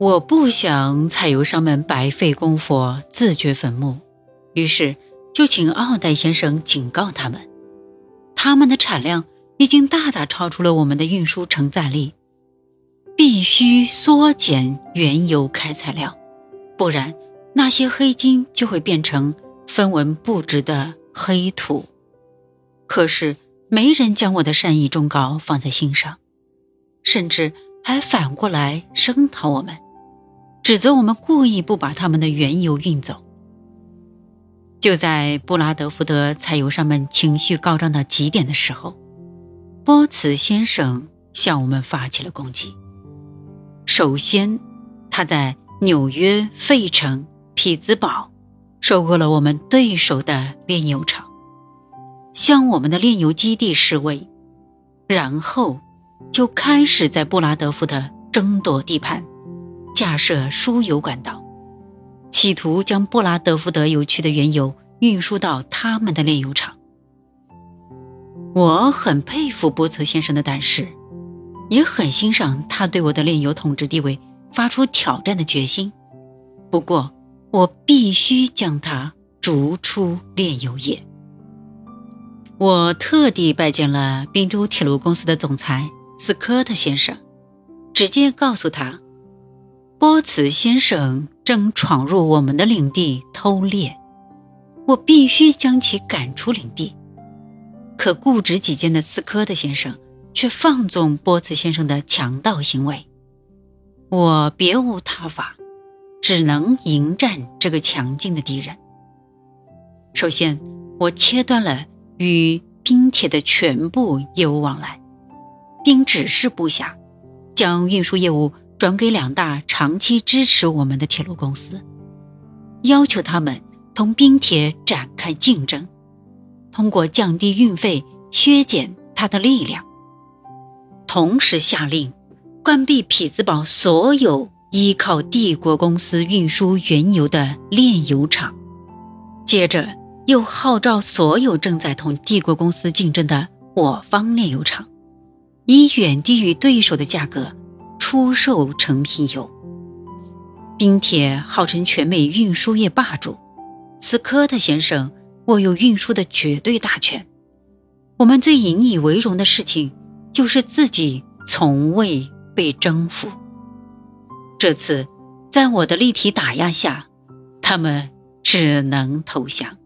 我不想采油商们白费功夫自掘坟墓，于是就请奥黛先生警告他们，他们的产量已经大大超出了我们的运输承载力，必须缩减原油开采量，不然那些黑金就会变成分文不值的黑土。可是没人将我的善意忠告放在心上，甚至还反过来声讨我们。指责我们故意不把他们的原油运走。就在布拉德福德采油商们情绪高涨到极点的时候，波茨先生向我们发起了攻击。首先，他在纽约、费城、匹兹堡收购了我们对手的炼油厂，向我们的炼油基地示威，然后就开始在布拉德福德争夺地盘。架设输油管道，企图将布拉德福德油区的原油运输到他们的炼油厂。我很佩服波茨先生的胆识，也很欣赏他对我的炼油统治地位发出挑战的决心。不过，我必须将他逐出炼油业。我特地拜见了宾州铁路公司的总裁斯科特先生，直接告诉他。波茨先生正闯入我们的领地偷猎，我必须将其赶出领地。可固执己见的斯科特先生却放纵波茨先生的强盗行为，我别无他法，只能迎战这个强劲的敌人。首先，我切断了与冰铁的全部业务往来，并指示部下将运输业务。转给两大长期支持我们的铁路公司，要求他们同冰铁展开竞争，通过降低运费削减它的力量。同时下令关闭匹兹堡所有依靠帝国公司运输原油的炼油厂。接着又号召所有正在同帝国公司竞争的我方炼油厂，以远低于对手的价格。出售成品油。冰铁号称全美运输业霸主，斯科特先生握有运输的绝对大权。我们最引以为荣的事情，就是自己从未被征服。这次，在我的立体打压下，他们只能投降。